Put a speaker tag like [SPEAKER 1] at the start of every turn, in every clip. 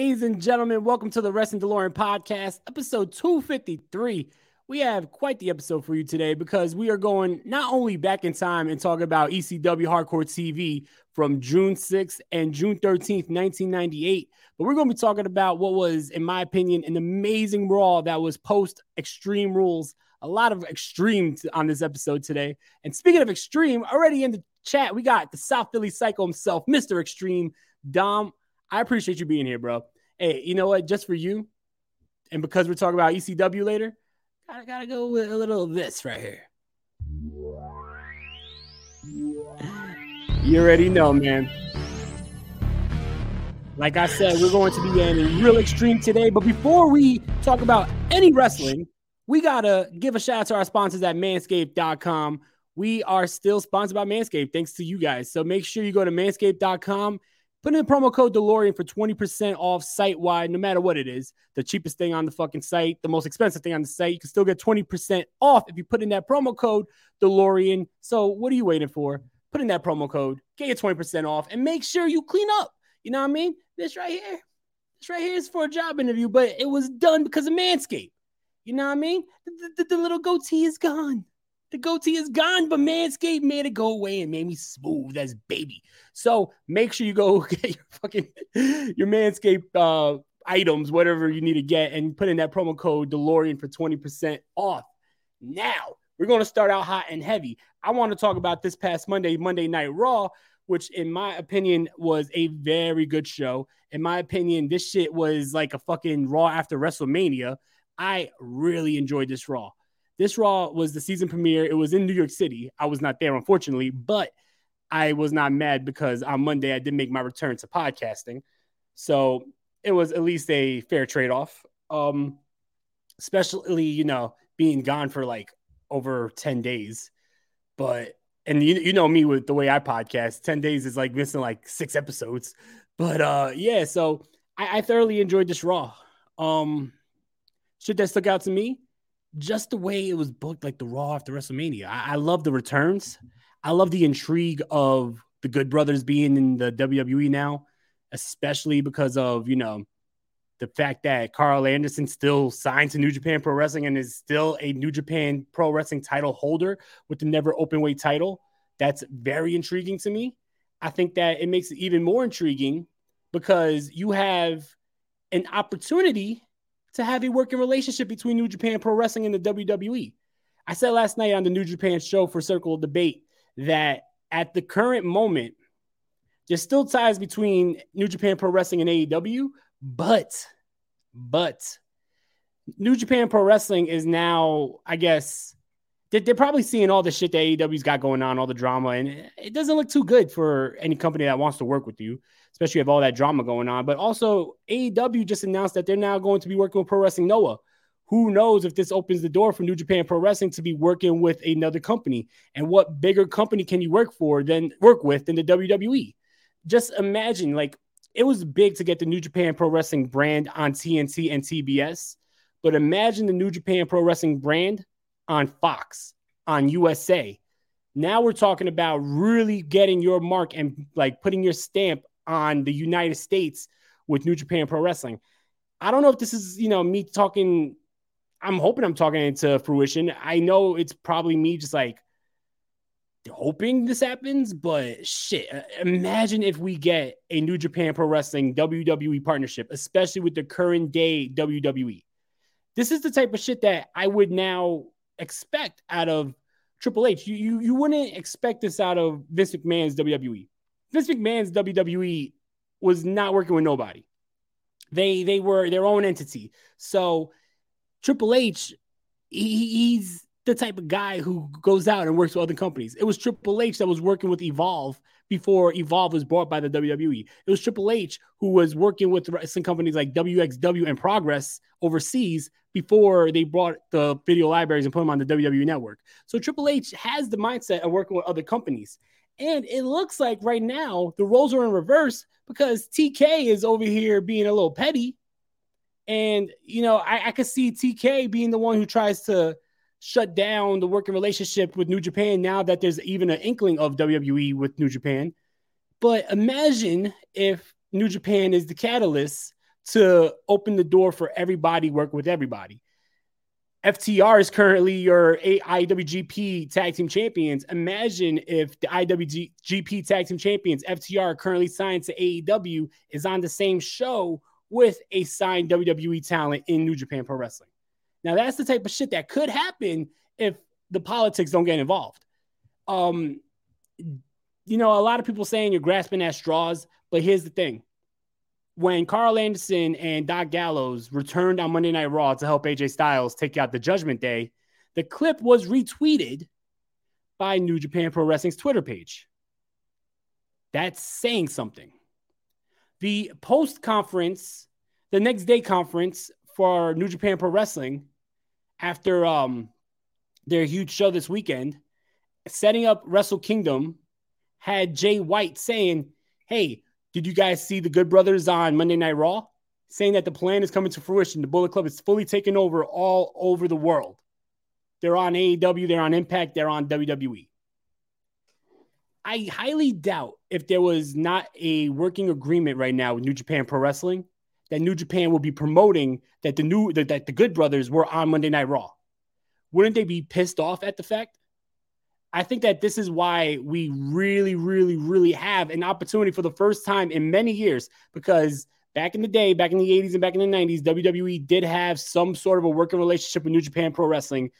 [SPEAKER 1] Ladies and gentlemen, welcome to the Wrestling DeLorean podcast, episode 253. We have quite the episode for you today because we are going not only back in time and talking about ECW Hardcore TV from June 6th and June 13th, 1998, but we're going to be talking about what was, in my opinion, an amazing Raw that was post Extreme Rules. A lot of extreme on this episode today. And speaking of extreme, already in the chat, we got the South Philly Psycho himself, Mr. Extreme, Dom. I appreciate you being here, bro. Hey, you know what? Just for you, and because we're talking about ECW later, I gotta go with a little of this right here. You already know, man. Like I said, we're going to be getting real extreme today. But before we talk about any wrestling, we gotta give a shout out to our sponsors at manscaped.com. We are still sponsored by Manscaped, thanks to you guys. So make sure you go to manscaped.com Put in the promo code DeLorean for 20% off site wide, no matter what it is. The cheapest thing on the fucking site, the most expensive thing on the site. You can still get 20% off if you put in that promo code DeLorean. So, what are you waiting for? Put in that promo code, get your 20% off, and make sure you clean up. You know what I mean? This right here, this right here is for a job interview, but it was done because of Manscaped. You know what I mean? The, the, the little goatee is gone. The goatee is gone, but Manscaped made it go away and made me smooth as baby. So make sure you go get your fucking your Manscaped uh, items, whatever you need to get, and put in that promo code DeLorean for 20% off. Now we're going to start out hot and heavy. I want to talk about this past Monday, Monday Night Raw, which in my opinion was a very good show. In my opinion, this shit was like a fucking Raw after WrestleMania. I really enjoyed this Raw. This Raw was the season premiere. It was in New York City. I was not there, unfortunately, but I was not mad because on Monday I did make my return to podcasting. So it was at least a fair trade off. Um, especially, you know, being gone for like over 10 days. But and you you know me with the way I podcast, 10 days is like missing like six episodes. But uh yeah, so I, I thoroughly enjoyed this raw. Um shit that stuck out to me, just the way it was booked, like the Raw after WrestleMania. I, I love the returns. I love the intrigue of the Good Brothers being in the WWE now, especially because of you know the fact that Karl Anderson still signed to New Japan Pro Wrestling and is still a New Japan Pro Wrestling title holder with the never open weight title. That's very intriguing to me. I think that it makes it even more intriguing because you have an opportunity to have a working relationship between New Japan Pro Wrestling and the WWE. I said last night on the New Japan show for Circle of Debate that at the current moment, there's still ties between New Japan Pro Wrestling and AEW, but, but New Japan Pro Wrestling is now, I guess, they're probably seeing all the shit that AEW's got going on, all the drama, and it doesn't look too good for any company that wants to work with you especially with all that drama going on. But also, AEW just announced that they're now going to be working with Pro Wrestling Noah. Who knows if this opens the door for New Japan Pro Wrestling to be working with another company? And what bigger company can you work for than work with than the WWE? Just imagine, like, it was big to get the New Japan Pro Wrestling brand on TNT and TBS, but imagine the New Japan Pro Wrestling brand on Fox, on USA. Now we're talking about really getting your mark and like putting your stamp on the United States with New Japan Pro Wrestling. I don't know if this is, you know, me talking. I'm hoping I'm talking into fruition. I know it's probably me just like hoping this happens, but shit, uh, imagine if we get a New Japan Pro Wrestling WWE partnership, especially with the current day WWE. This is the type of shit that I would now expect out of Triple H. You, you, you wouldn't expect this out of Vince McMahon's WWE. Vince McMahon's WWE was not working with nobody. They they were their own entity. So Triple H, he, he's the type of guy who goes out and works with other companies. It was Triple H that was working with Evolve before Evolve was bought by the WWE. It was Triple H who was working with wrestling companies like WXW and Progress overseas before they brought the video libraries and put them on the WWE network. So Triple H has the mindset of working with other companies. And it looks like right now the roles are in reverse because TK is over here being a little petty. And, you know, I, I could see TK being the one who tries to shut down the working relationship with New Japan now that there's even an inkling of WWE with New Japan. But imagine if New Japan is the catalyst to open the door for everybody work with everybody. FTR is currently your IWGP Tag Team Champions. Imagine if the IWGP Tag Team Champions, FTR, currently signed to AEW, is on the same show with a signed WWE talent in New Japan Pro Wrestling. Now, that's the type of shit that could happen if the politics don't get involved. Um, you know, a lot of people saying you're grasping at straws, but here's the thing when Karl Anderson and Doc Gallows returned on Monday Night Raw to help AJ Styles take out the Judgment Day, the clip was retweeted by New Japan Pro Wrestling's Twitter page. That's saying something. The post conference, the next day conference for New Japan Pro Wrestling, after um, their huge show this weekend, setting up Wrestle Kingdom, had Jay White saying, Hey, did you guys see the Good Brothers on Monday Night Raw saying that the plan is coming to fruition? The Bullet Club is fully taken over all over the world. They're on AEW, they're on Impact, they're on WWE. I highly doubt if there was not a working agreement right now with New Japan Pro Wrestling that New Japan will be promoting that the new that, that the Good Brothers were on Monday Night Raw. Wouldn't they be pissed off at the fact? I think that this is why we really, really, really have an opportunity for the first time in many years because back in the day, back in the 80s and back in the 90s, WWE did have some sort of a working relationship with New Japan Pro Wrestling,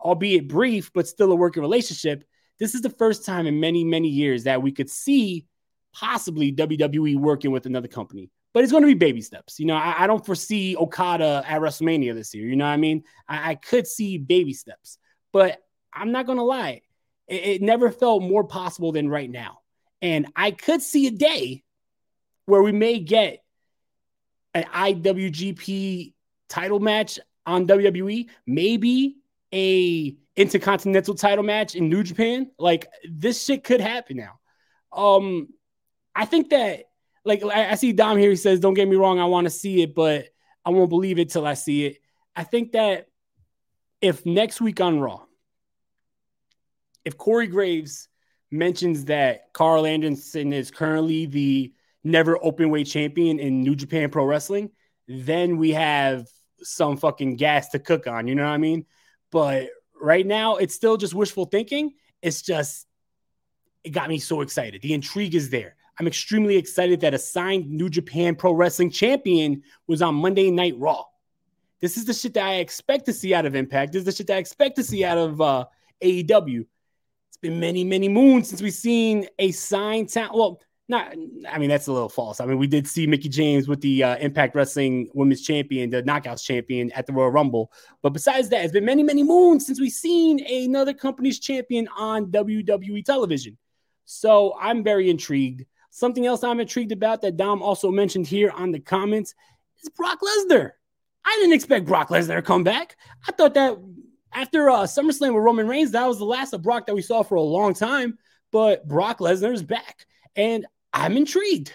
[SPEAKER 1] albeit brief, but still a working relationship. This is the first time in many, many years that we could see possibly WWE working with another company. But it's going to be baby steps. You know, I, I don't foresee Okada at WrestleMania this year. You know what I mean? I, I could see baby steps. But I'm not going to lie it, it never felt more possible than right now. And I could see a day where we may get an IWGP title match on WWE, maybe a intercontinental title match in New Japan. Like this shit could happen now. Um, I think that like I, I see Dom here. He says, "Don't get me wrong, I want to see it, but I won't believe it till I see it." I think that if next week on Raw, if Corey Graves mentions that Karl Anderson is currently the never open weight champion in New Japan Pro Wrestling, then we have some fucking gas to cook on. You know what I mean? But right now, it's still just wishful thinking. It's just, it got me so excited. The intrigue is there. I'm extremely excited that a signed New Japan Pro Wrestling champion was on Monday Night Raw. This is the shit that I expect to see out of Impact. This is the shit that I expect to see out of uh, AEW. Been many, many moons since we've seen a signed talent. Well, not, I mean, that's a little false. I mean, we did see Mickie James with the uh, Impact Wrestling Women's Champion, the Knockouts Champion at the Royal Rumble. But besides that, it's been many, many moons since we've seen another company's champion on WWE television. So I'm very intrigued. Something else I'm intrigued about that Dom also mentioned here on the comments is Brock Lesnar. I didn't expect Brock Lesnar to come back. I thought that after uh, SummerSlam with Roman Reigns, that was the last of Brock that we saw for a long time. But Brock Lesnar is back, and I'm intrigued.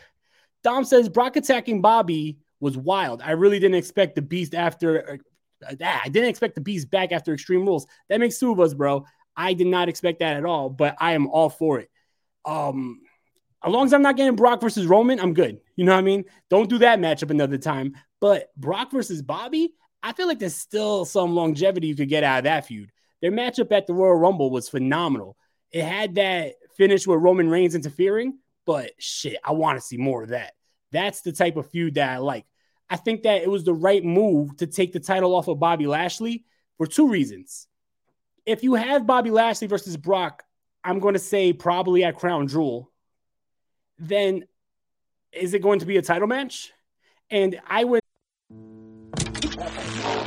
[SPEAKER 1] Dom says Brock attacking Bobby was wild. I really didn't expect the Beast after. that. I didn't expect the Beast back after Extreme Rules. That makes two of us, bro. I did not expect that at all, but I am all for it. Um, as long as I'm not getting Brock versus Roman, I'm good. You know what I mean? Don't do that matchup another time. But Brock versus Bobby, I feel like there's still some longevity you could get out of that feud. Their matchup at the Royal Rumble was phenomenal. It had that finish with Roman Reigns interfering, but shit, I want to see more of that. That's the type of feud that I like. I think that it was the right move to take the title off of Bobby Lashley for two reasons. If you have Bobby Lashley versus Brock, I'm going to say probably at Crown Jewel then is it going to be a title match? And I would.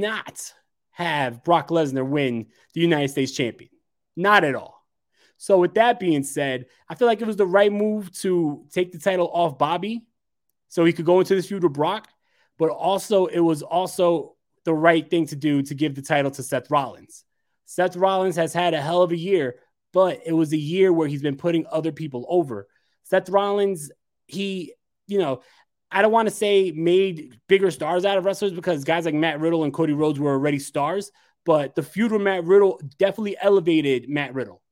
[SPEAKER 1] Not have Brock Lesnar win the United States champion. Not at all. So, with that being said, I feel like it was the right move to take the title off Bobby so he could go into this feud with Brock. But also, it was also the right thing to do to give the title to Seth Rollins. Seth Rollins has had a hell of a year, but it was a year where he's been putting other people over. Seth Rollins, he, you know, I don't want to say made bigger stars out of wrestlers because guys like Matt Riddle and Cody Rhodes were already stars, but the feud with Matt Riddle definitely elevated Matt Riddle.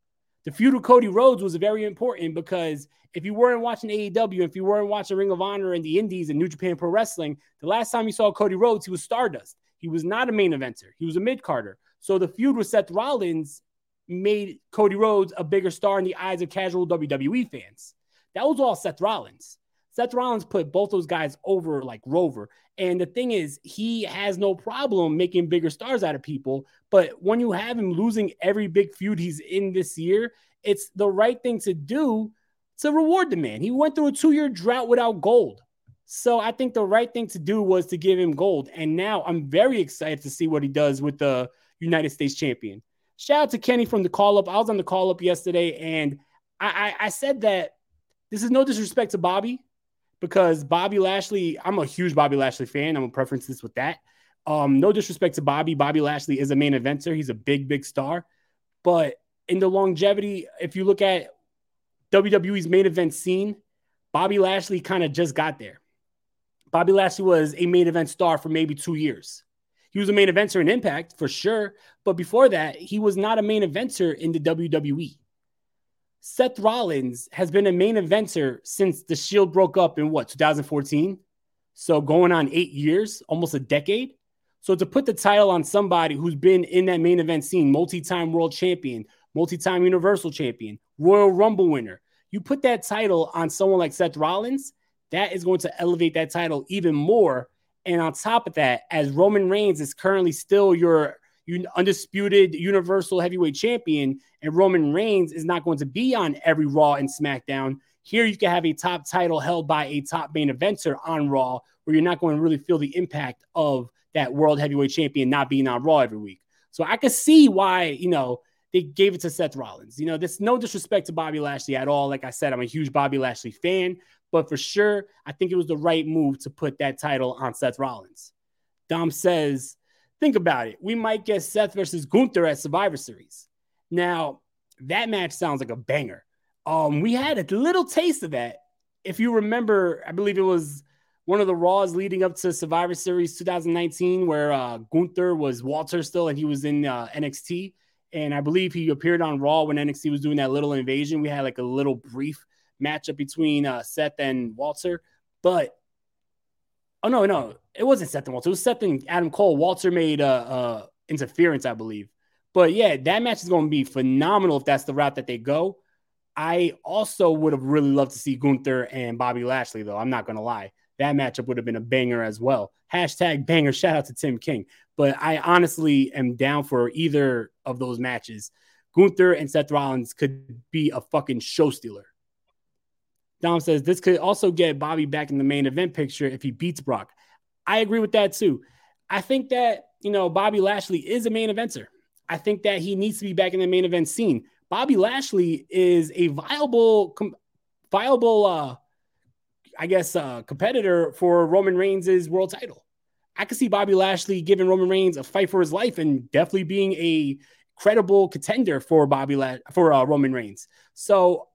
[SPEAKER 1] The feud with Cody Rhodes was very important because if you weren't watching AEW, if you weren't watching Ring of Honor and the Indies and New Japan Pro Wrestling, the last time you saw Cody Rhodes, he was Stardust. He was not a main eventer. He was a mid carder. So the feud with Seth Rollins made Cody Rhodes a bigger star in the eyes of casual WWE fans. That was all Seth Rollins. Seth Rollins put both those guys over like Rover. And the thing is, he has no problem making bigger stars out of people. But when you have him losing every big feud he's in this year, it's the right thing to do to reward the man. He went through a two year drought without gold. So I think the right thing to do was to give him gold. And now I'm very excited to see what he does with the United States champion. Shout out to Kenny from the call up. I was on the call up yesterday and I, I, I said that this is no disrespect to Bobby because Bobby Lashley, I'm a huge Bobby Lashley fan. I'm a preference this with that. Um, no disrespect to Bobby. Bobby Lashley is a main eventer. He's a big, big star. But in the longevity, if you look at WWE's main event scene, Bobby Lashley kind of just got there. Bobby Lashley was a main event star for maybe two years. He was a main eventer in Impact for sure. But before that, he was not a main eventer in the WWE. Seth Rollins has been a main eventer since the Shield broke up in what, 2014? So going on eight years, almost a decade. So to put the title on somebody who's been in that main event scene, multi-time world champion, multi-time universal champion, Royal Rumble winner, you put that title on someone like Seth Rollins, that is going to elevate that title even more. And on top of that, as Roman Reigns is currently still your undisputed Universal Heavyweight Champion, and Roman Reigns is not going to be on every Raw and SmackDown. Here, you can have a top title held by a top main eventer on Raw, where you're not going to really feel the impact of that World Heavyweight Champion not being on Raw every week. So I can see why, you know, they gave it to Seth Rollins. You know, there's no disrespect to Bobby Lashley at all. Like I said, I'm a huge Bobby Lashley fan, but for sure, I think it was the right move to put that title on Seth Rollins. Dom says, Think about it. We might get Seth versus Gunther at Survivor Series. Now, that match sounds like a banger. Um, we had a little taste of that. If you remember, I believe it was one of the Raws leading up to Survivor Series 2019, where uh, Gunther was Walter still and he was in uh, NXT. And I believe he appeared on Raw when NXT was doing that little invasion. We had like a little brief matchup between uh, Seth and Walter. But Oh no, no, it wasn't Seth and Walter. It was Seth and Adam Cole. Walter made uh, uh interference, I believe. But yeah, that match is going to be phenomenal if that's the route that they go. I also would have really loved to see Gunther and Bobby Lashley, though. I'm not going to lie. That matchup would have been a banger as well. Hashtag banger. Shout out to Tim King. But I honestly am down for either of those matches. Gunther and Seth Rollins could be a fucking show stealer. Dom says this could also get Bobby back in the main event picture if he beats Brock. I agree with that too. I think that, you know, Bobby Lashley is a main eventer. I think that he needs to be back in the main event scene. Bobby Lashley is a viable, com- viable, uh, I guess, uh, competitor for Roman Reigns' world title. I could see Bobby Lashley giving Roman Reigns a fight for his life and definitely being a credible contender for Bobby La- for uh, Roman Reigns. So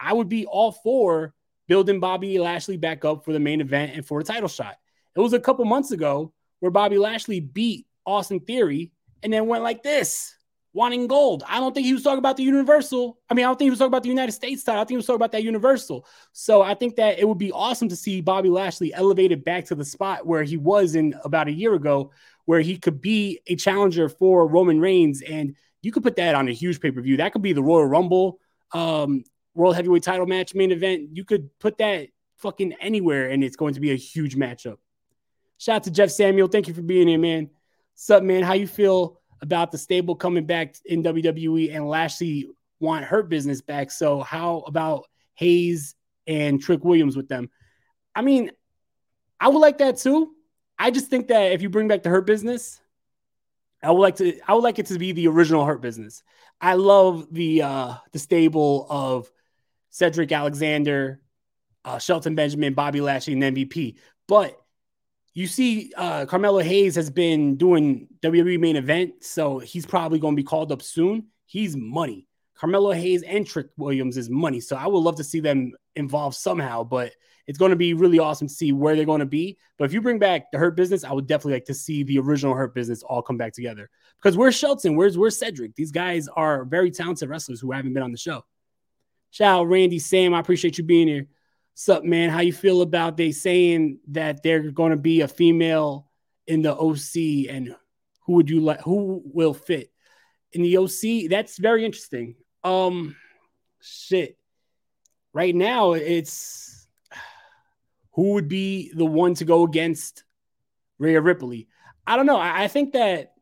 [SPEAKER 1] I would be all for building Bobby Lashley back up for the main event and for the title shot. It was a couple months ago where Bobby Lashley beat Austin Theory and then went like this, wanting gold. I don't think he was talking about the Universal. I mean, I don't think he was talking about the United States title. I think he was talking about that Universal. So I think that it would be awesome to see Bobby Lashley elevated back to the spot where he was in about a year ago, where he could be a challenger for Roman Reigns. And you could put that on a huge pay per view. That could be the Royal Rumble. Um, world heavyweight title match main event. You could put that fucking anywhere and it's going to be a huge matchup. Shout out to Jeff Samuel. Thank you for being here, man. What's up, man? How you feel about the stable coming back in WWE and Lashley want Hurt Business back. So how about Hayes and Trick Williams with them? I mean, I would like that too. I just think that if you bring back the Hurt Business, I would like to I would like it to be the original Hurt Business. I love the uh the stable of Cedric Alexander, uh, Shelton Benjamin, Bobby Lashley, and MVP. But you see, uh, Carmelo Hayes has been doing WWE main event, so he's probably going to be called up soon. He's money. Carmelo Hayes and Trick Williams is money. So I would love to see them involved somehow, but it's going to be really awesome to see where they're going to be. But if you bring back the Hurt Business, I would definitely like to see the original Hurt Business all come back together. Because where's Shelton? Where's where's Cedric? These guys are very talented wrestlers who haven't been on the show. Shout out Randy Sam. I appreciate you being here. Sup, man? How you feel about they saying that they're going to be a female in the OC, and who would you like? Who will fit in the OC? That's very interesting. Um, shit. Right now, it's who would be the one to go against Rhea Ripley. I don't know. I, I think that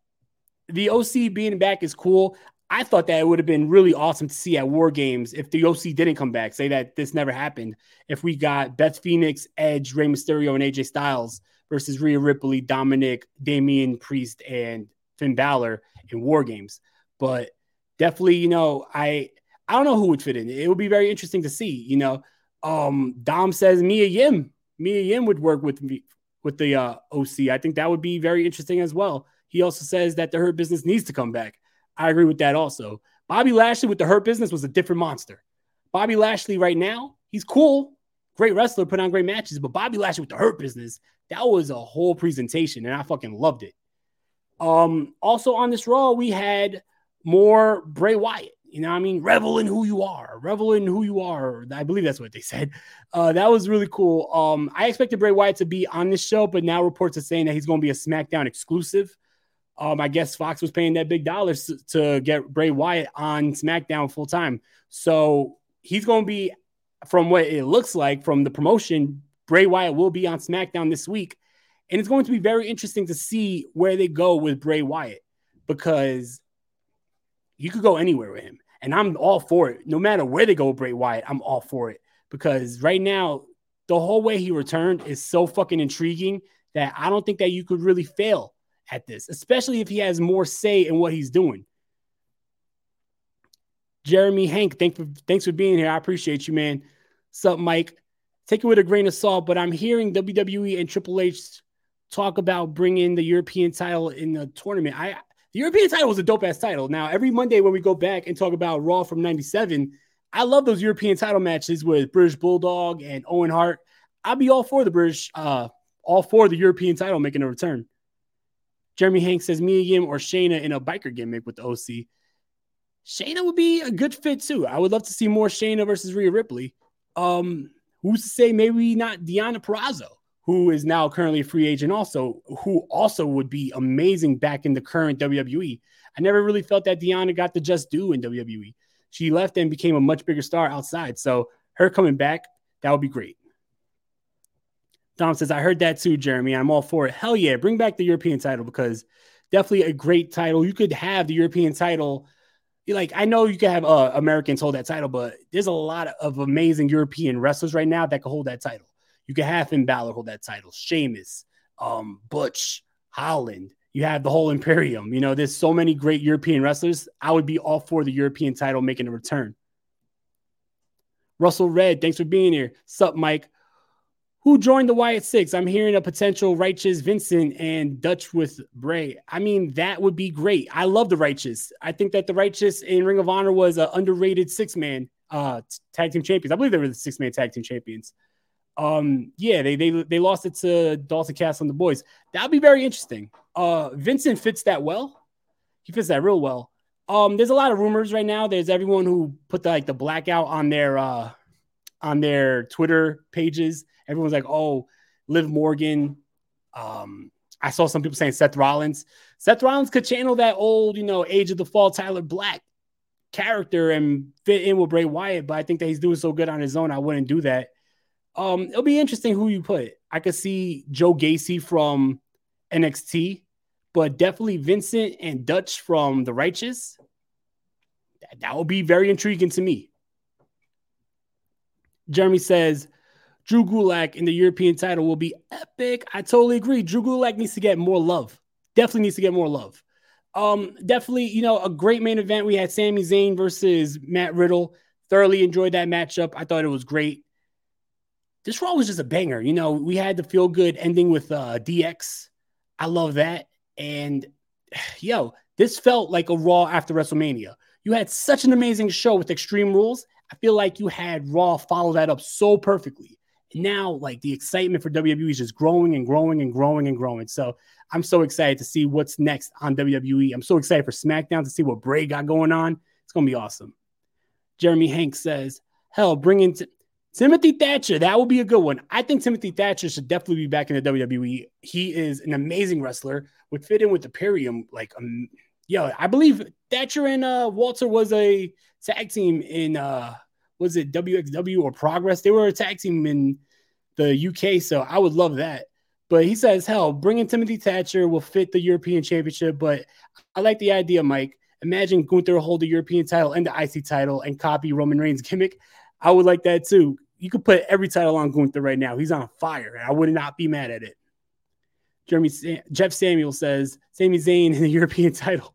[SPEAKER 1] the OC being back is cool. I thought that it would have been really awesome to see at War Games if the OC didn't come back. Say that this never happened. If we got Beth Phoenix, Edge, Rey Mysterio, and AJ Styles versus Rhea Ripley, Dominic, Damian Priest, and Finn Balor in War Games. But definitely, you know, I I don't know who would fit in. It would be very interesting to see. You know, um, Dom says Mia Yim. Mia Yim would work with me with the uh, OC. I think that would be very interesting as well. He also says that the Hurt Business needs to come back. I agree with that also. Bobby Lashley with the Hurt Business was a different monster. Bobby Lashley right now, he's cool, great wrestler, put on great matches. But Bobby Lashley with the Hurt Business, that was a whole presentation, and I fucking loved it. Um, also on this Raw, we had more Bray Wyatt. You know, what I mean, revel in who you are, revel in who you are. I believe that's what they said. Uh, that was really cool. Um, I expected Bray Wyatt to be on this show, but now reports are saying that he's going to be a SmackDown exclusive. Um, I guess Fox was paying that big dollars to, get Bray Wyatt on SmackDown full time. So he's going to be, from what it looks like from the promotion, Bray Wyatt will be on SmackDown this week. And it's going to be very interesting to see where they go with Bray Wyatt because you could go anywhere with him. And I'm all for it. No matter where they go with Bray Wyatt, I'm all for it because right now, the whole way he returned is so fucking intriguing that I don't think that you could really fail at this, especially if he has more say in what he's doing. Jeremy Hank, thanks for thanks for being here. I appreciate you, man. Sup, Mike? Take it with a grain of salt, but I'm hearing WWE and Triple H talk about bringing the European title in the tournament. I the European title was a dope ass title. Now every Monday when we go back and talk about Raw from '97, I love those European title matches with British Bulldog and Owen Hart. I'd be all for the British, uh, all for the European title making a return. Jeremy Hanks says Mia Yim or Shayna in a biker gimmick with the OC. Shayna would be a good fit too. I would love to see more Shayna versus Rhea Ripley. Um, who's to say maybe not Deonna Purrazzo, who is now currently a free agent, also who also would be amazing back in the current WWE. I never really felt that Deonna got the just due in WWE. She left and became a much bigger star outside. So her coming back, that would be great. Dom says, I heard that too, Jeremy. I'm all for it. Hell yeah, bring back the European title because definitely a great title. You could have the European title. Like, I know you could have uh, Americans hold that title, but there's a lot of amazing European wrestlers right now that could hold that title. You could have Finn Balor hold that title, Sheamus, um, Butch, Holland. You have the whole Imperium. You know, there's so many great European wrestlers. I would be all for the European title making a return. Russell Red, thanks for being here. Sup, Mike? Who joined the Wyatt Six? I'm hearing a potential Righteous Vincent and Dutch with Bray. I mean, that would be great. I love the Righteous. I think that the Righteous in Ring of Honor was an underrated six man uh, tag team champions. I believe they were the six man tag team champions. Um, yeah, they they they lost it to Dalton Castle and the boys. That'd be very interesting. Uh, Vincent fits that well. He fits that real well. Um, there's a lot of rumors right now. There's everyone who put the, like the blackout on their uh on their Twitter pages Everyone's like, oh, Liv Morgan. Um, I saw some people saying Seth Rollins. Seth Rollins could channel that old, you know, Age of the Fall Tyler Black character and fit in with Bray Wyatt, but I think that he's doing so good on his own. I wouldn't do that. Um, it'll be interesting who you put. I could see Joe Gacy from NXT, but definitely Vincent and Dutch from The Righteous. That, that would be very intriguing to me. Jeremy says Drew Gulak in the European title will be epic. I totally agree. Drew Gulak needs to get more love. Definitely needs to get more love. Um, definitely, you know, a great main event. We had Sami Zayn versus Matt Riddle. Thoroughly enjoyed that matchup. I thought it was great. This Raw was just a banger. You know, we had the feel good ending with uh, DX. I love that. And yo, this felt like a Raw after WrestleMania. You had such an amazing show with Extreme Rules. I feel like you had Raw follow that up so perfectly. Now, like the excitement for WWE is just growing and growing and growing and growing. So I'm so excited to see what's next on WWE. I'm so excited for SmackDown to see what Bray got going on. It's gonna be awesome. Jeremy Hanks says, "Hell, bring in t- Timothy Thatcher. That would be a good one. I think Timothy Thatcher should definitely be back in the WWE. He is an amazing wrestler. Would fit in with the Imperium. Like, um, yo, I believe Thatcher and uh, Walter was a tag team in uh, was it WXW or Progress? They were a tag team in the UK. So I would love that. But he says, hell, bringing Timothy Thatcher will fit the European Championship. But I like the idea, Mike. Imagine Gunther hold the European title and the IC title and copy Roman Reigns' gimmick. I would like that too. You could put every title on Gunther right now. He's on fire. I would not be mad at it. Jeremy Jeff Samuel says Sami Zayn in the European title.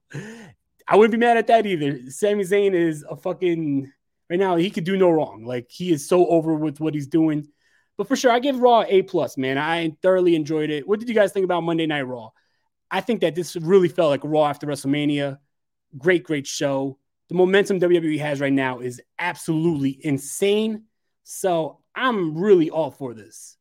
[SPEAKER 1] I wouldn't be mad at that either. Sami Zayn is a fucking right now. He could do no wrong. Like he is so over with what he's doing. But for sure, I give Raw A plus. Man, I thoroughly enjoyed it. What did you guys think about Monday Night Raw? I think that this really felt like Raw after WrestleMania. Great, great show. The momentum WWE has right now is absolutely insane. So I'm really all for this.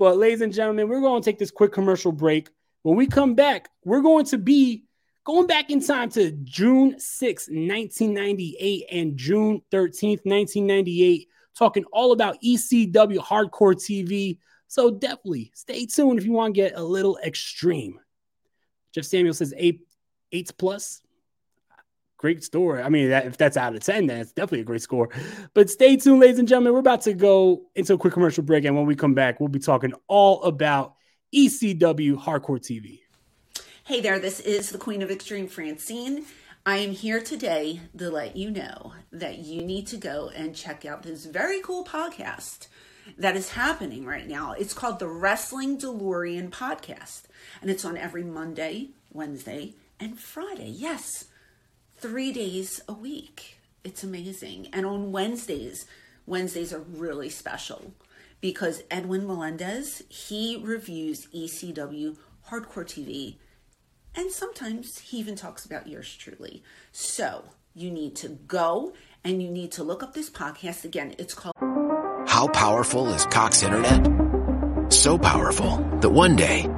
[SPEAKER 1] But, ladies and gentlemen, we're going to take this quick commercial break. When we come back, we're going to be going back in time to June 6, 1998 and June 13th, 1998, talking all about ECW Hardcore TV. So definitely stay tuned if you want to get a little extreme. Jeff Samuel says eight, plus great score. I mean, that, if that's out of 10, then it's definitely a great score. But stay tuned, ladies and gentlemen. We're about to go into a quick commercial break. And when we come back, we'll be talking all about ECW Hardcore TV.
[SPEAKER 2] Hey there, this is the Queen of Extreme Francine. I am here today to let you know that you need to go and check out this very cool podcast that is happening right now. It's called the Wrestling DeLorean Podcast, and it's on every Monday, Wednesday, and Friday. Yes, three days a week. It's amazing. And on Wednesdays, Wednesdays are really special because Edwin Melendez, he reviews ECW Hardcore TV and sometimes he even talks about yours truly. So you need to go and you need to look up this podcast. Again, it's called
[SPEAKER 3] How Powerful is Cox Internet? So powerful that one day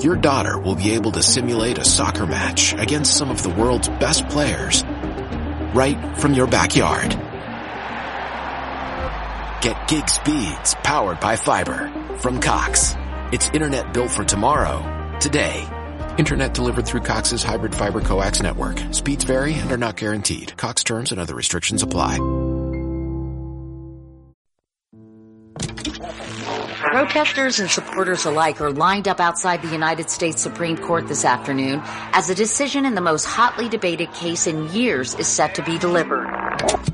[SPEAKER 3] your daughter will be able to simulate a soccer match against some of the world's best players right from your backyard. Get gig speeds powered by fiber from Cox. It's internet built for tomorrow, today. Internet delivered through Cox's hybrid fiber coax network. Speeds vary and are not guaranteed. Cox terms and other restrictions apply.
[SPEAKER 4] Protesters and supporters alike are lined up outside the United States Supreme Court this afternoon as a decision in the most hotly debated case in years is set to be delivered.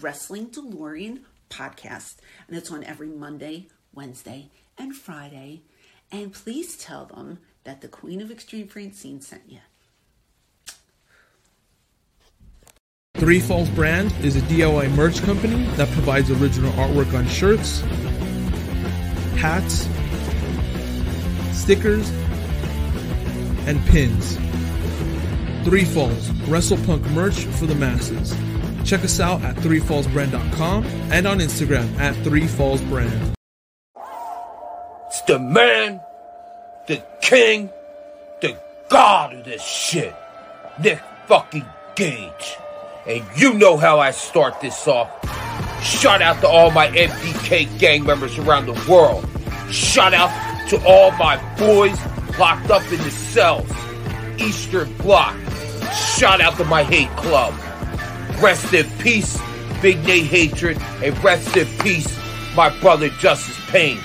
[SPEAKER 2] Wrestling DeLorean podcast, and it's on every Monday, Wednesday, and Friday. And please tell them that the Queen of Extreme Francine sent you.
[SPEAKER 5] Three Falls Brand is a DIY merch company that provides original artwork on shirts, hats, stickers, and pins. Three Falls, WrestlePunk merch for the masses. Check us out at threefallsbrand.com and on Instagram at threefallsbrand.
[SPEAKER 6] It's the man, the king, the god of this shit, Nick fucking Gage. And you know how I start this off. Shout out to all my MDK gang members around the world. Shout out to all my boys locked up in the cells. Eastern Bloc. Shout out to my hate club. Rest in peace, Big Nate Hatred, and rest in peace, my brother Justice Pain.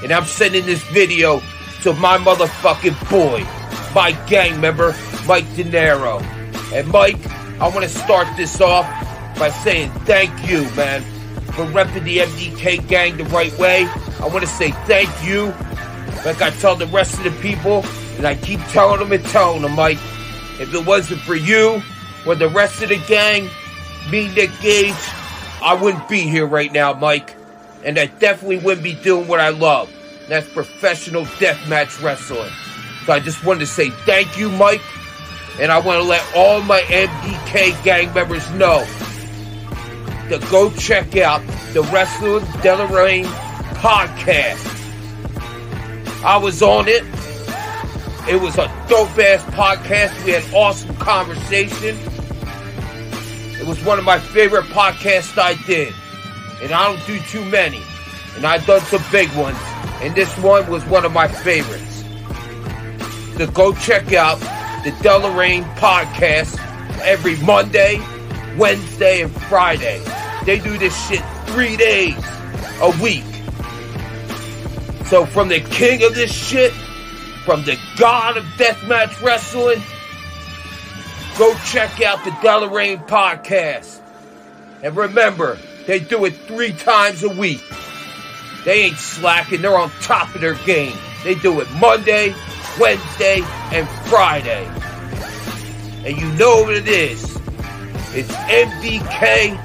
[SPEAKER 6] And I'm sending this video to my motherfucking boy, my gang member, Mike De Niro. And Mike, I want to start this off by saying thank you, man, for repping the MDK gang the right way. I want to say thank you, like I tell the rest of the people, and I keep telling them and telling them, Mike, if it wasn't for you or the rest of the gang, me, Nick Gage, I wouldn't be here right now, Mike. And I definitely wouldn't be doing what I love. That's professional deathmatch wrestling. So I just wanted to say thank you, Mike. And I want to let all my MDK gang members know to go check out the Wrestling Delaraine podcast. I was on it. It was a dope ass podcast. We had awesome conversation. It was one of my favorite podcasts I did. And I don't do too many. And I've done some big ones. And this one was one of my favorites. So go check out the Delaraine podcast every Monday, Wednesday, and Friday. They do this shit three days a week. So from the king of this shit, from the god of deathmatch wrestling, go check out the Delaraine podcast. And remember, they do it three times a week. They ain't slacking, they're on top of their game. They do it Monday, Wednesday, and Friday. And you know what it is. It's MDK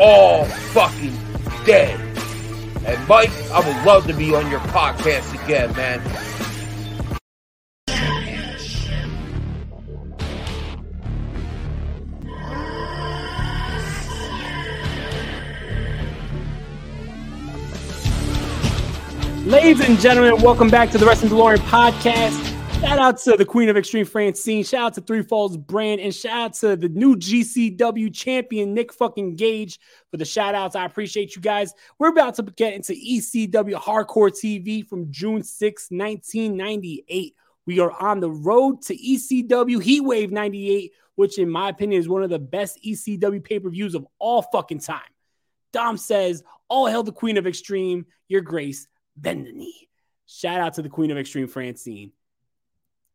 [SPEAKER 6] all fucking day. And Mike, I would love to be on your podcast again, man.
[SPEAKER 1] Ladies and gentlemen, welcome back to the Wrestling DeLorean podcast. Shout out to the Queen of Extreme Francine. Shout out to Three Falls Brand. And shout out to the new GCW champion, Nick fucking Gage, for the shout outs. I appreciate you guys. We're about to get into ECW Hardcore TV from June 6, 1998. We are on the road to ECW Heatwave 98, which, in my opinion, is one of the best ECW pay per views of all fucking time. Dom says, All hail the Queen of Extreme, Your Grace, bend the knee. Shout out to the Queen of Extreme Francine.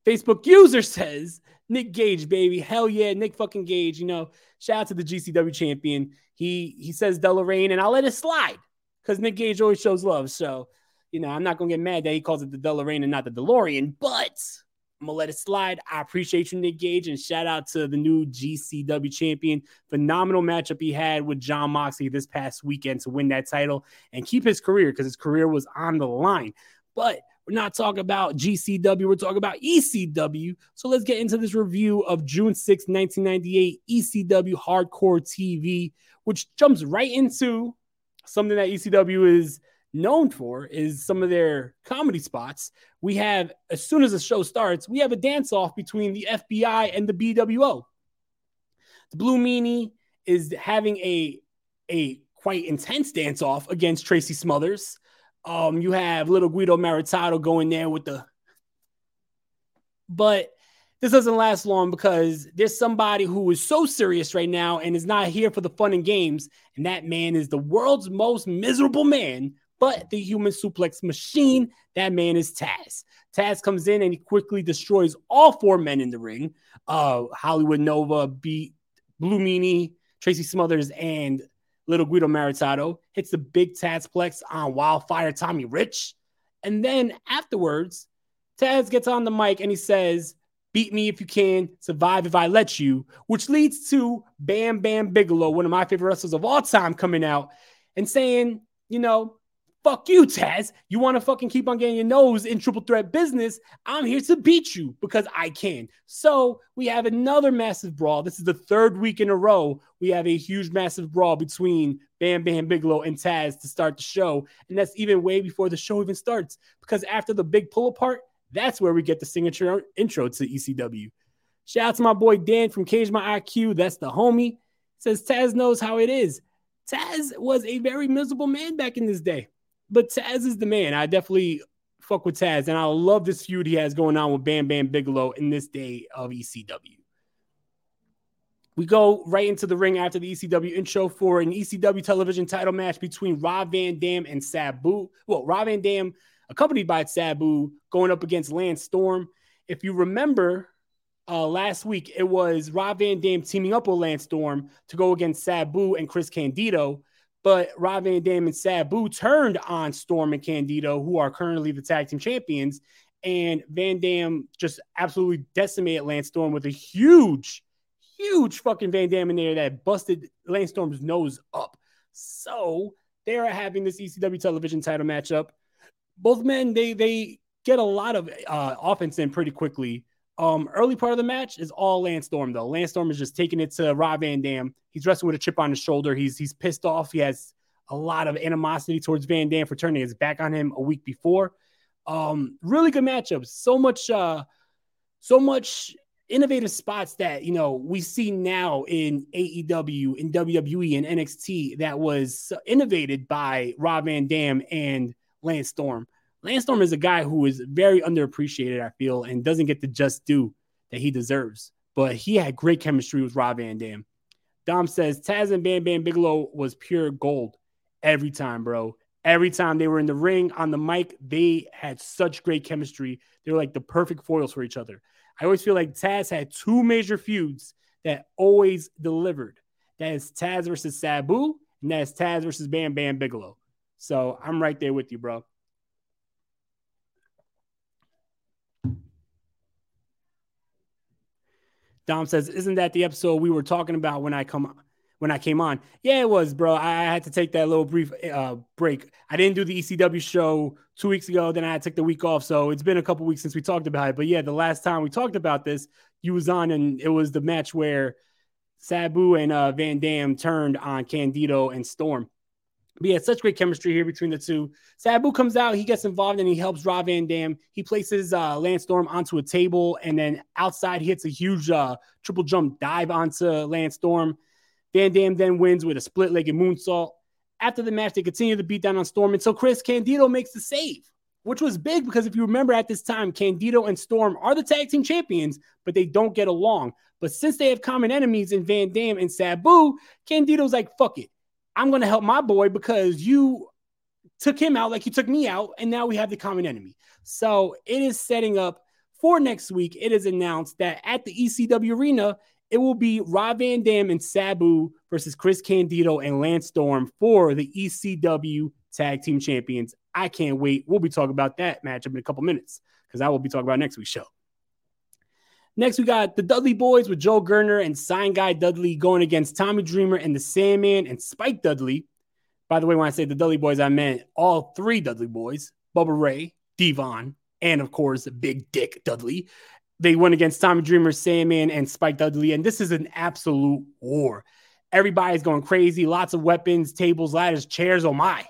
[SPEAKER 1] Facebook user says Nick Gage, baby. Hell yeah, Nick fucking Gage. You know, shout out to the GCW champion. He he says Delaraine, and I'll let it slide because Nick Gage always shows love. So, you know, I'm not gonna get mad that he calls it the Delaraine and not the DeLorean, but I'm gonna let it slide. I appreciate you, Nick Gage, and shout out to the new GCW champion. Phenomenal matchup he had with John Moxley this past weekend to win that title and keep his career because his career was on the line. But we're not talking about GCW, we're talking about ECW. So let's get into this review of June 6, 1998 ECW Hardcore TV, which jumps right into something that ECW is known for is some of their comedy spots. We have as soon as the show starts, we have a dance off between the FBI and the BWO. The Blue Meanie is having a a quite intense dance off against Tracy Smothers. Um, you have little Guido Maritato going there with the, but this doesn't last long because there's somebody who is so serious right now and is not here for the fun and games, and that man is the world's most miserable man, but the human suplex machine. That man is Taz. Taz comes in and he quickly destroys all four men in the ring. Uh, Hollywood Nova beat Blue Meanie, Tracy Smothers, and Little Guido Maritato. Hits the big Tazplex on Wildfire Tommy Rich. And then afterwards, Taz gets on the mic and he says, Beat me if you can, survive if I let you, which leads to Bam Bam Bigelow, one of my favorite wrestlers of all time, coming out and saying, you know, Fuck you, Taz. You want to fucking keep on getting your nose in triple threat business? I'm here to beat you because I can. So we have another massive brawl. This is the third week in a row. We have a huge, massive brawl between Bam Bam Bigelow and Taz to start the show. And that's even way before the show even starts because after the big pull apart, that's where we get the signature intro to ECW. Shout out to my boy Dan from Cage My IQ. That's the homie. Says Taz knows how it is. Taz was a very miserable man back in this day but Taz is the man. I definitely fuck with Taz, and I love this feud he has going on with Bam Bam Bigelow in this day of ECW. We go right into the ring after the ECW intro for an ECW television title match between Rob Van Dam and Sabu. Well, Rob Van Dam, accompanied by Sabu, going up against Lance Storm. If you remember uh, last week, it was Rob Van Dam teaming up with Lance Storm to go against Sabu and Chris Candido. But Rob Van Dam and Sabu turned on Storm and Candido, who are currently the tag team champions. And Van Dam just absolutely decimated Lance Storm with a huge, huge fucking Van Daminator there that busted Lance Storm's nose up. So they are having this ECW television title matchup. Both men, they they get a lot of uh, offense in pretty quickly. Um, early part of the match is all Lance Storm though. Lance Storm is just taking it to Rob Van Dam. He's wrestling with a chip on his shoulder. He's he's pissed off. He has a lot of animosity towards Van Dam for turning his back on him a week before. Um, really good matchups. So much, uh, so much innovative spots that you know we see now in AEW, in WWE, and NXT that was innovated by Rob Van Dam and Lance Storm. Lance Storm is a guy who is very underappreciated, I feel, and doesn't get the just due that he deserves. But he had great chemistry with Rob Van Dam. Dom says Taz and Bam Bam Bigelow was pure gold every time, bro. Every time they were in the ring on the mic, they had such great chemistry. They were like the perfect foils for each other. I always feel like Taz had two major feuds that always delivered. That is Taz versus Sabu, and that is Taz versus Bam Bam Bigelow. So I'm right there with you, bro. Dom says, "Isn't that the episode we were talking about when I come when I came on?" Yeah, it was, bro. I had to take that little brief uh, break. I didn't do the ECW show two weeks ago. Then I took the week off, so it's been a couple weeks since we talked about it. But yeah, the last time we talked about this, you was on, and it was the match where Sabu and uh, Van Dam turned on Candido and Storm. But yeah, such great chemistry here between the two. Sabu comes out, he gets involved, and he helps Rob Van Dam. He places uh, Lance Storm onto a table, and then outside hits a huge uh, triple jump dive onto Lance Storm. Van Dam then wins with a split-legged moonsault. After the match, they continue to beat down on Storm until Chris Candido makes the save, which was big because if you remember at this time, Candido and Storm are the tag team champions, but they don't get along. But since they have common enemies in Van Dam and Sabu, Candido's like, fuck it. I'm going to help my boy because you took him out like you took me out, and now we have the common enemy. So it is setting up for next week. It is announced that at the ECW Arena, it will be Rob Van Dam and Sabu versus Chris Candido and Lance Storm for the ECW Tag Team Champions. I can't wait. We'll be talking about that matchup in a couple minutes because I will be talking about next week's show. Next, we got the Dudley Boys with Joel Gertner and Sign Guy Dudley going against Tommy Dreamer and the Sandman and Spike Dudley. By the way, when I say the Dudley Boys, I meant all three Dudley Boys Bubba Ray, Devon, and of course, Big Dick Dudley. They went against Tommy Dreamer, Sandman, and Spike Dudley. And this is an absolute war. Everybody's going crazy. Lots of weapons, tables, ladders, chairs. Oh my.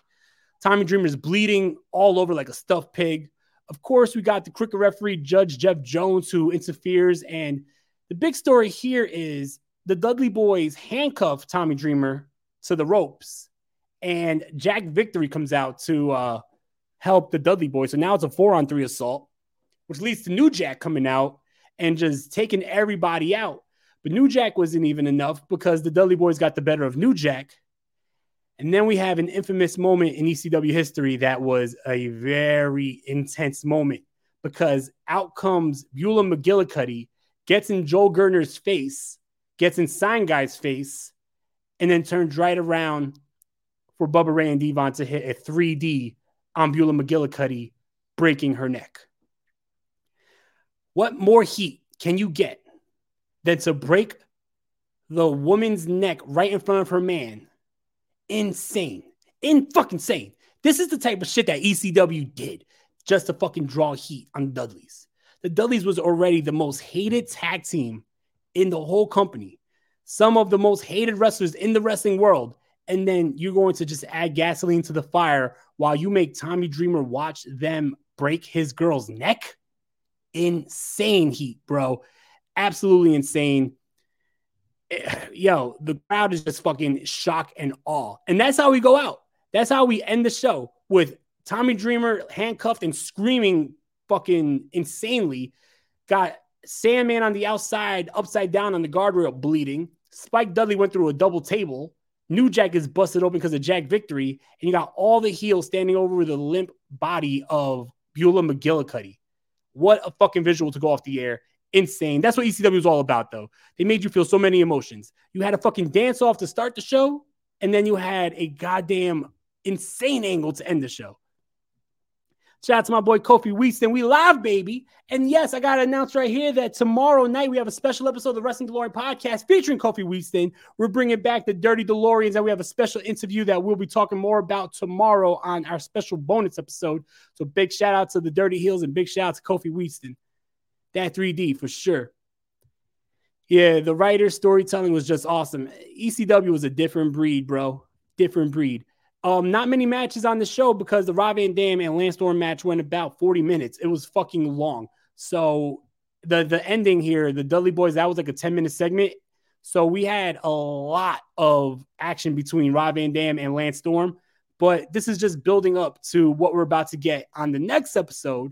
[SPEAKER 1] Tommy Dreamer's bleeding all over like a stuffed pig. Of course, we got the cricket referee, Judge Jeff Jones, who interferes. And the big story here is the Dudley boys handcuff Tommy Dreamer to the ropes. And Jack Victory comes out to uh, help the Dudley boys. So now it's a four on three assault, which leads to New Jack coming out and just taking everybody out. But New Jack wasn't even enough because the Dudley boys got the better of New Jack. And then we have an infamous moment in ECW history that was a very intense moment because out comes Beulah McGillicuddy, gets in Joel Gertner's face, gets in Sign Guy's face, and then turns right around for Bubba Ray and Devon to hit a 3D on Beulah McGillicuddy, breaking her neck. What more heat can you get than to break the woman's neck right in front of her man? Insane. In fucking insane. This is the type of shit that ECW did just to fucking draw heat on the Dudleys. The Dudleys was already the most hated tag team in the whole company. Some of the most hated wrestlers in the wrestling world. And then you're going to just add gasoline to the fire while you make Tommy Dreamer watch them break his girl's neck. Insane heat, bro. Absolutely insane. Yo, the crowd is just fucking shock and awe. And that's how we go out. That's how we end the show with Tommy Dreamer handcuffed and screaming fucking insanely. Got Sandman on the outside, upside down on the guardrail, bleeding. Spike Dudley went through a double table. New Jack is busted open because of Jack Victory. And you got all the heels standing over the limp body of Beulah McGillicuddy. What a fucking visual to go off the air. Insane. That's what ECW was all about, though. They made you feel so many emotions. You had a fucking dance off to start the show, and then you had a goddamn insane angle to end the show. Shout out to my boy Kofi Weaston. We live, baby. And yes, I got to announce right here that tomorrow night we have a special episode of the Wrestling DeLorean podcast featuring Kofi Weaston. We're bringing back the Dirty DeLoreans, and we have a special interview that we'll be talking more about tomorrow on our special bonus episode. So big shout out to the Dirty Heels and big shout out to Kofi Weaston. That 3D for sure. Yeah, the writer's storytelling was just awesome. ECW was a different breed, bro. Different breed. Um, not many matches on the show because the Rob Van Dam and Lance Storm match went about 40 minutes. It was fucking long. So the the ending here, the Dudley Boys, that was like a 10 minute segment. So we had a lot of action between Rob Van Dam and Lance Storm. But this is just building up to what we're about to get on the next episode.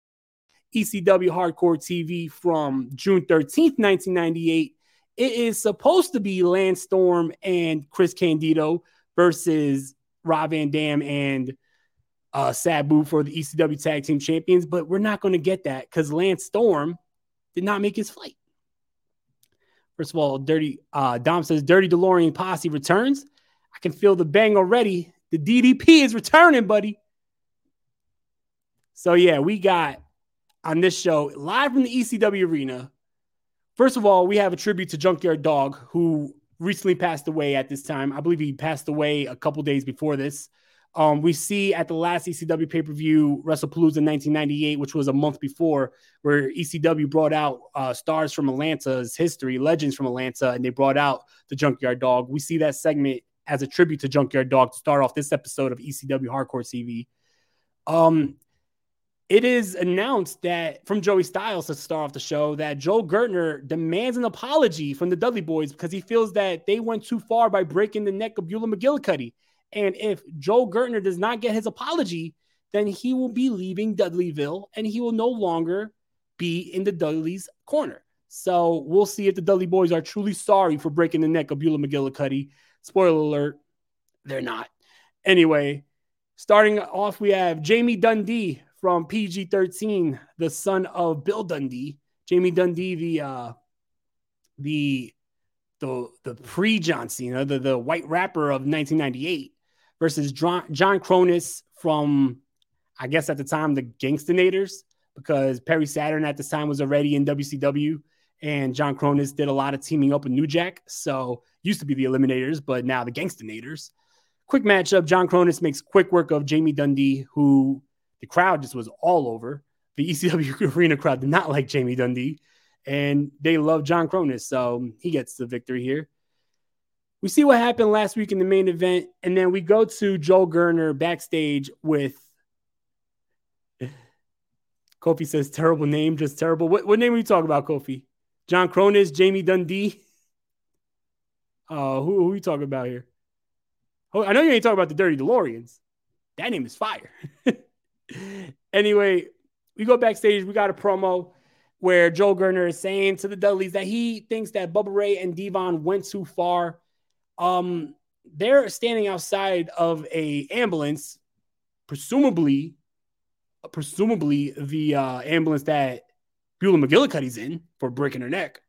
[SPEAKER 1] ECW Hardcore TV from June 13th, 1998. It is supposed to be Lance Storm and Chris Candido versus Rob Van Dam and uh, Sabu for the ECW Tag Team Champions, but we're not going to get that because Lance Storm did not make his flight. First of all, Dirty uh, Dom says Dirty DeLorean Posse returns. I can feel the bang already. The DDP is returning, buddy. So yeah, we got on this show live from the ECW arena. First of all, we have a tribute to Junkyard Dog, who recently passed away at this time. I believe he passed away a couple days before this. Um, we see at the last ECW pay per view, WrestlePalooza in 1998, which was a month before, where ECW brought out uh, stars from Atlanta's history, legends from Atlanta, and they brought out the Junkyard Dog. We see that segment as a tribute to Junkyard Dog to start off this episode of ECW Hardcore TV. Um, it is announced that from Joey Styles to start off the show that Joel Gertner demands an apology from the Dudley Boys because he feels that they went too far by breaking the neck of Beulah McGillicuddy. And if Joel Gertner does not get his apology, then he will be leaving Dudleyville and he will no longer be in the Dudley's corner. So we'll see if the Dudley Boys are truly sorry for breaking the neck of Beulah McGillicuddy. Spoiler alert, they're not. Anyway, starting off, we have Jamie Dundee from PG 13, the son of Bill Dundee. Jamie Dundee, the uh, the the the pre John Cena, the, the white rapper of 1998, versus John, John Kronus from, I guess at the time, the Gangstanators, because Perry Saturn at this time was already in WCW, and John Kronus did a lot of teaming up with New Jack. So used to be the Eliminators, but now the Gangstanators. Quick matchup. John Kronus makes quick work of Jamie Dundee, who the crowd just was all over. The ECW arena crowd did not like Jamie Dundee, and they love John Kronus, so he gets the victory here. We see what happened last week in the main event, and then we go to Joel Gertner backstage with Kofi says terrible name, just terrible. What, what name are you talking about, Kofi? John Kronus, Jamie Dundee. Uh, who, who are you talking about here? Oh, I know you ain't talking about the Dirty DeLoreans. That name is fire. anyway, we go backstage. We got a promo where Joel Gertner is saying to the Dudleys that he thinks that Bubba Ray and Devon went too far. Um, they're standing outside of a ambulance, presumably, presumably the uh, ambulance that Beulah McGillicuddy's in for breaking her neck.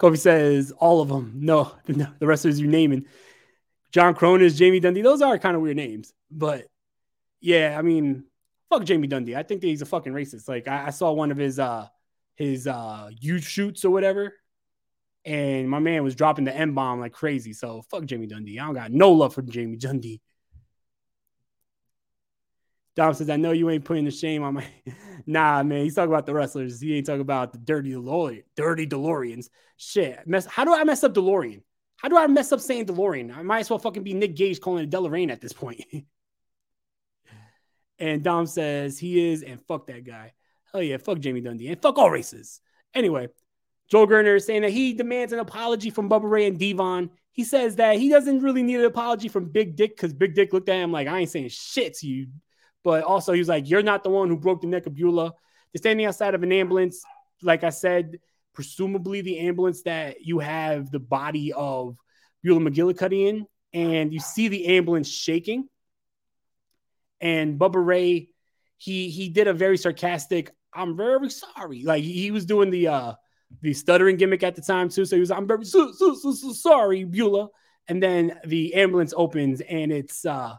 [SPEAKER 1] Kofi says all of them. No, the rest of you naming. John Kronus, Jamie Dundee. Those are kind of weird names. But yeah, I mean, fuck Jamie Dundee. I think that he's a fucking racist. Like I, I saw one of his uh his uh youth shoots or whatever. And my man was dropping the M bomb like crazy. So fuck Jamie Dundee. I don't got no love for Jamie Dundee. Dom says, I know you ain't putting the shame on my. nah, man. He's talking about the wrestlers. He ain't talking about the dirty DeLorean, dirty DeLoreans. Shit. Mess. How do I mess up DeLorean? How do I mess up saying DeLorean? I might as well fucking be Nick Gage calling it DeLorean at this point. and Dom says he is, and fuck that guy. Hell yeah, fuck Jamie Dundee and fuck all races. Anyway, Joel Gertner is saying that he demands an apology from Bubba Ray and Devon. He says that he doesn't really need an apology from Big Dick because Big Dick looked at him like, I ain't saying shit to you but also, he was like, You're not the one who broke the neck of Beulah. They're standing outside of an ambulance. Like I said, presumably the ambulance that you have the body of Beulah McGillicuddy in, and you see the ambulance shaking. And Bubba Ray, he he did a very sarcastic, I'm very sorry. Like he was doing the uh the stuttering gimmick at the time too. So he was, I'm very so, so, so, so sorry, Beulah. And then the ambulance opens and it's uh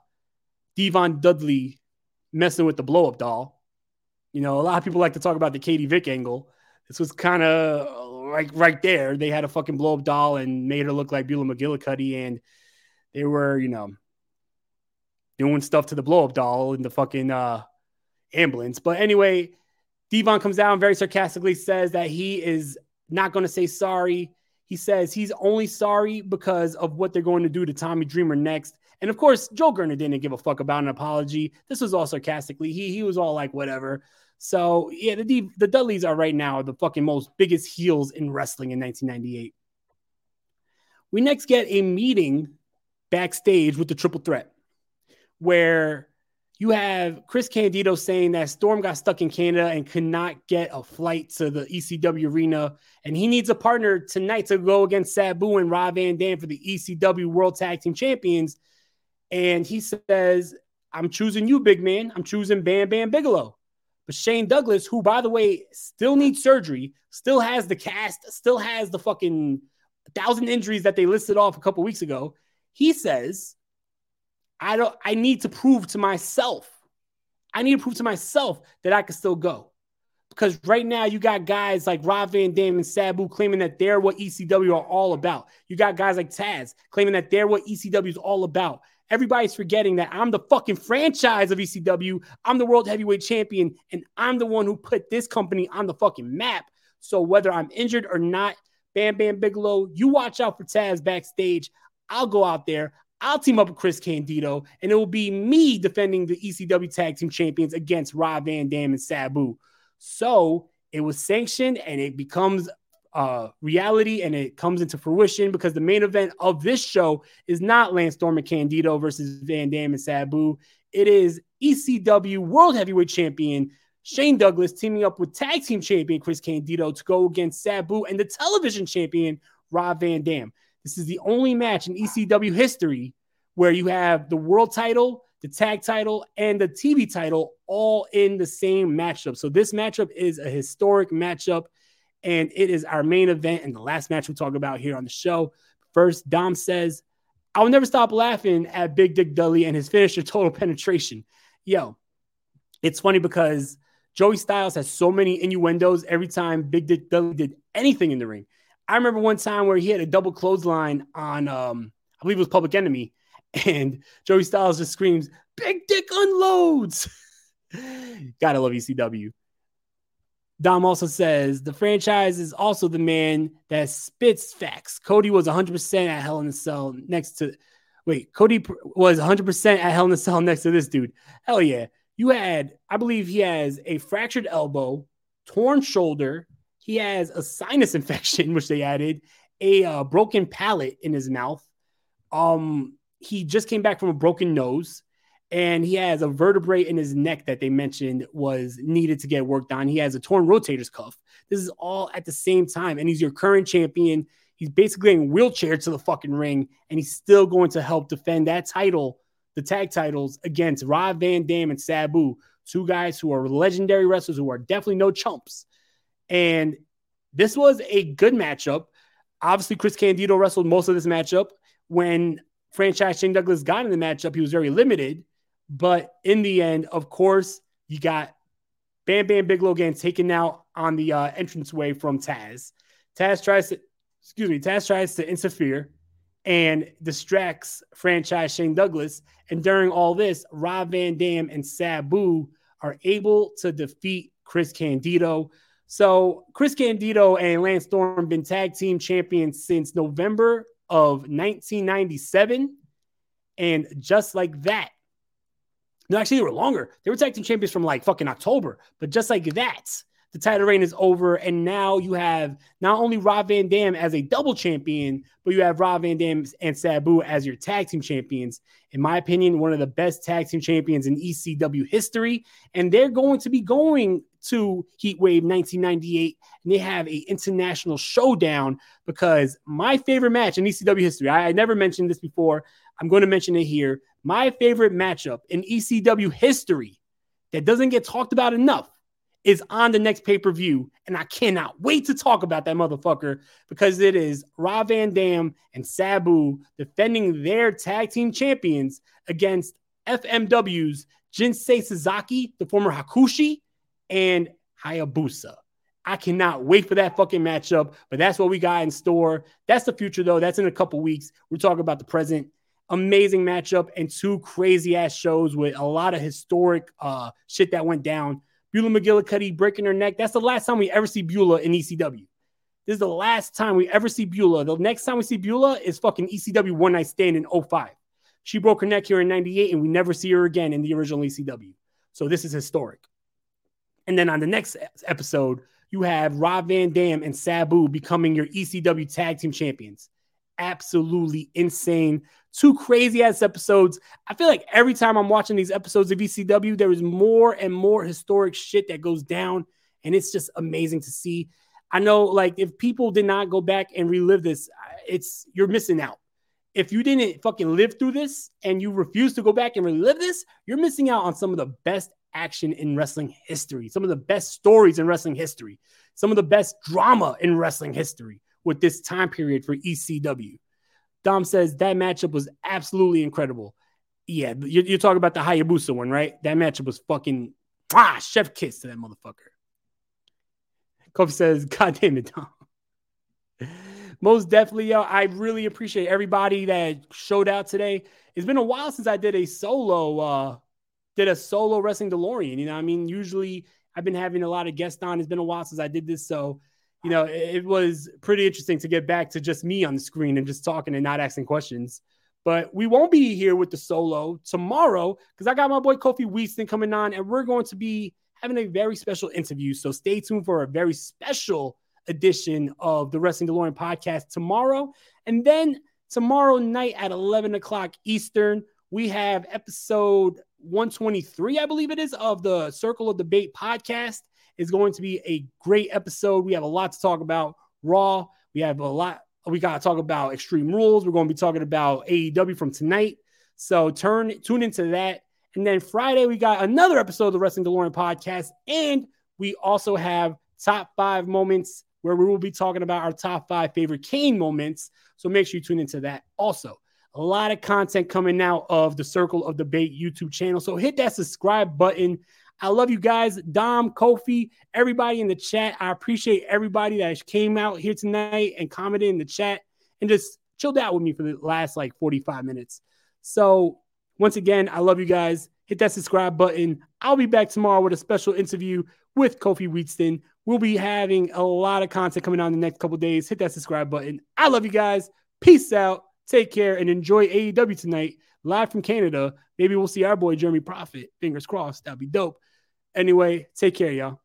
[SPEAKER 1] Devon Dudley messing with the blow up doll. You know, a lot of people like to talk about the Katie Vick angle. This was kind of like right there. They had a fucking blow up doll and made her look like Beulah McGillicuddy, and they were, you know, doing stuff to the blow up doll in the fucking uh, ambulance. But anyway, Devon comes down very sarcastically, says that he is not going to say sorry. He says he's only sorry because of what they're going to do to Tommy Dreamer next. And of course, Joe Gertner didn't give a fuck about an apology. This was all sarcastically. He he was all like, whatever. So yeah, the D, the Dudleys are right now the fucking most biggest heels in wrestling in 1998. We next get a meeting backstage with the Triple Threat, where you have Chris Candido saying that Storm got stuck in Canada and could not get a flight to the ECW arena, and he needs a partner tonight to go against Sabu and Rob Van Dam for the ECW World Tag Team Champions. And he says, I'm choosing you, big man. I'm choosing Bam Bam Bigelow. But Shane Douglas, who, by the way, still needs surgery, still has the cast, still has the fucking thousand injuries that they listed off a couple weeks ago. He says, I don't, I need to prove to myself. I need to prove to myself that I can still go. Because right now you got guys like Rob Van Dam and Sabu claiming that they're what ECW are all about. You got guys like Taz claiming that they're what ECW is all about. Everybody's forgetting that I'm the fucking franchise of ECW. I'm the world heavyweight champion, and I'm the one who put this company on the fucking map. So whether I'm injured or not, Bam Bam Bigelow, you watch out for Taz backstage. I'll go out there. I'll team up with Chris Candido, and it will be me defending the ECW Tag Team Champions against Rob Van Dam and Sabu. So it was sanctioned, and it becomes uh, reality, and it comes into fruition because the main event of this show is not Lance Storm and Candido versus Van Dam and Sabu. It is ECW World Heavyweight Champion Shane Douglas teaming up with Tag Team Champion Chris Candido to go against Sabu and the Television Champion Rob Van Dam. This is the only match in ECW history where you have the world title, the tag title, and the TV title all in the same matchup. So this matchup is a historic matchup, and it is our main event and the last match we talk about here on the show. First, Dom says, I will never stop laughing at Big Dick Dudley and his finisher total penetration. Yo, it's funny because Joey Styles has so many innuendos every time Big Dick Dudley did anything in the ring. I remember one time where he had a double clothesline on, um, I believe it was Public Enemy, and Joey Styles just screams, "Big Dick unloads." Gotta love ECW. Dom also says the franchise is also the man that spits facts. Cody was 100% at Hell in a Cell next to, wait, Cody was 100% at Hell in a Cell next to this dude. Hell yeah. You had, I believe he has a fractured elbow, torn shoulder, he has a sinus infection, which they added, a uh, broken palate in his mouth. Um, he just came back from a broken nose, and he has a vertebrae in his neck that they mentioned was needed to get worked on. He has a torn rotator's cuff. This is all at the same time, and he's your current champion. He's basically in wheelchair to the fucking ring, and he's still going to help defend that title, the tag titles, against Rob Van Dam and Sabu, two guys who are legendary wrestlers who are definitely no chumps. And this was a good matchup. Obviously, Chris Candido wrestled most of this matchup. When franchise Shane Douglas got in the matchup, he was very limited. But in the end, of course, you got Bam Bam Bigelow again taken out on the uh, entranceway from Taz. Taz tries to, excuse me, Taz tries to interfere and distracts franchise Shane Douglas. And during all this, Rob Van Dam and Sabu are able to defeat Chris Candido. So Chris Candido and Lance Storm been tag team champions since November of 1997. And just like that, no, actually, they were longer. They were tag team champions from like fucking October. But just like that, the title reign is over. And now you have not only Rob Van Dam as a double champion, but you have Rob Van Dam and Sabu as your tag team champions. In my opinion, one of the best tag team champions in ECW history. And they're going to be going to Heat Wave 1998, and they have a international showdown because my favorite match in ECW history, I, I never mentioned this before. I'm going to mention it here. My favorite matchup in ECW history that doesn't get talked about enough is on the next pay per view. And I cannot wait to talk about that motherfucker because it is Rob Van Dam and Sabu defending their tag team champions against FMW's Jinsei Shinzaki, the former Hakushi, and Hayabusa. I cannot wait for that fucking matchup, but that's what we got in store. That's the future, though. That's in a couple weeks. We're talking about the present. Amazing matchup and two crazy ass shows with a lot of historic uh, shit that went down. Beulah McGillicuddy breaking her neck. That's the last time we ever see Beulah in ECW. This is the last time we ever see Beulah. The next time we see Beulah is fucking ECW One Night Stand in 05. She broke her neck here in 98, and we never see her again in the original ECW. So this is historic. And then on the next episode, you have Rob Van Dam and Sabu becoming your ECW tag team champions. Absolutely insane. Two crazy ass episodes. I feel like every time I'm watching these episodes of ECW, there is more and more historic shit that goes down. And it's just amazing to see. I know, like, if people did not go back and relive this, it's you're missing out. If you didn't fucking live through this and you refuse to go back and relive this, you're missing out on some of the best action in wrestling history, some of the best stories in wrestling history, some of the best drama in wrestling history with this time period for ECW. Dom says that matchup was absolutely incredible. Yeah, you're, you're talking about the Hayabusa one, right? That matchup was fucking ah, chef kiss to that motherfucker. Kofi says, God damn it, Dom. Most definitely, yo. I really appreciate everybody that showed out today. It's been a while since I did a solo uh did a solo wrestling DeLorean. You know, I mean, usually I've been having a lot of guests on. It's been a while since I did this. So, you know, it, was pretty interesting to get back to just me on the screen and just talking and not asking questions. But we won't be here with the solo tomorrow because I got my boy Kofi Weaston coming on, and we're going to be having a very special interview. So stay tuned for a very special edition of the Wrestling DeLorean podcast tomorrow. And then tomorrow night at 11 o'clock Eastern, we have episode 123, I believe it is, of the Circle of Debate podcast. Is going to be a great episode. We have a lot to talk about. Raw. We have a lot. We got to talk about Extreme Rules. We're going to be talking about AEW from tonight. So turn tune into that. And then Friday we got another episode of the Wrestling DeLorean podcast, and we also have top five moments where we will be talking about our top five favorite Kane moments. So make sure you tune into that also. A lot of content coming out of the Circle of Debate YouTube channel. So hit that subscribe button. I love you guys, Dom, Kofi, everybody in the chat. I appreciate everybody that came out here tonight and commented in the chat and just chilled out with me for the last like 45 minutes. So, once again, I love you guys. Hit that subscribe button. I'll be back tomorrow with a special interview with Kofi Weaston. We'll be having a lot of content coming out in the next couple days. Hit that subscribe button. I love you guys. Peace out. Take care and enjoy AEW tonight, live from Canada. Maybe we'll see our boy Jeremy Profit. Fingers crossed. That'd be dope. Anyway, take care, y'all.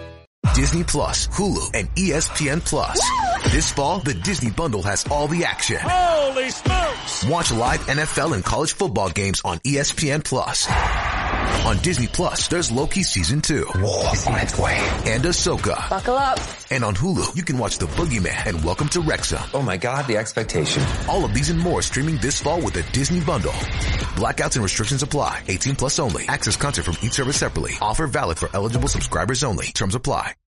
[SPEAKER 7] Disney Plus, Hulu, and ESPN Plus. This fall, the Disney Bundle has all the action.
[SPEAKER 8] Holy smokes!
[SPEAKER 7] Watch live NFL and college football games on ESPN Plus. On Disney Plus, there's Loki season two.
[SPEAKER 9] War is on its way.
[SPEAKER 7] And Ahsoka.
[SPEAKER 9] Buckle up.
[SPEAKER 7] And on Hulu, you can watch The Boogeyman and Welcome to Wrexham.
[SPEAKER 9] Oh my god, the expectation.
[SPEAKER 7] All of these and more streaming this fall with the Disney Bundle. Blackouts and restrictions apply. 18 plus only. Access content from each service separately. Offer valid for eligible subscribers only. Terms apply.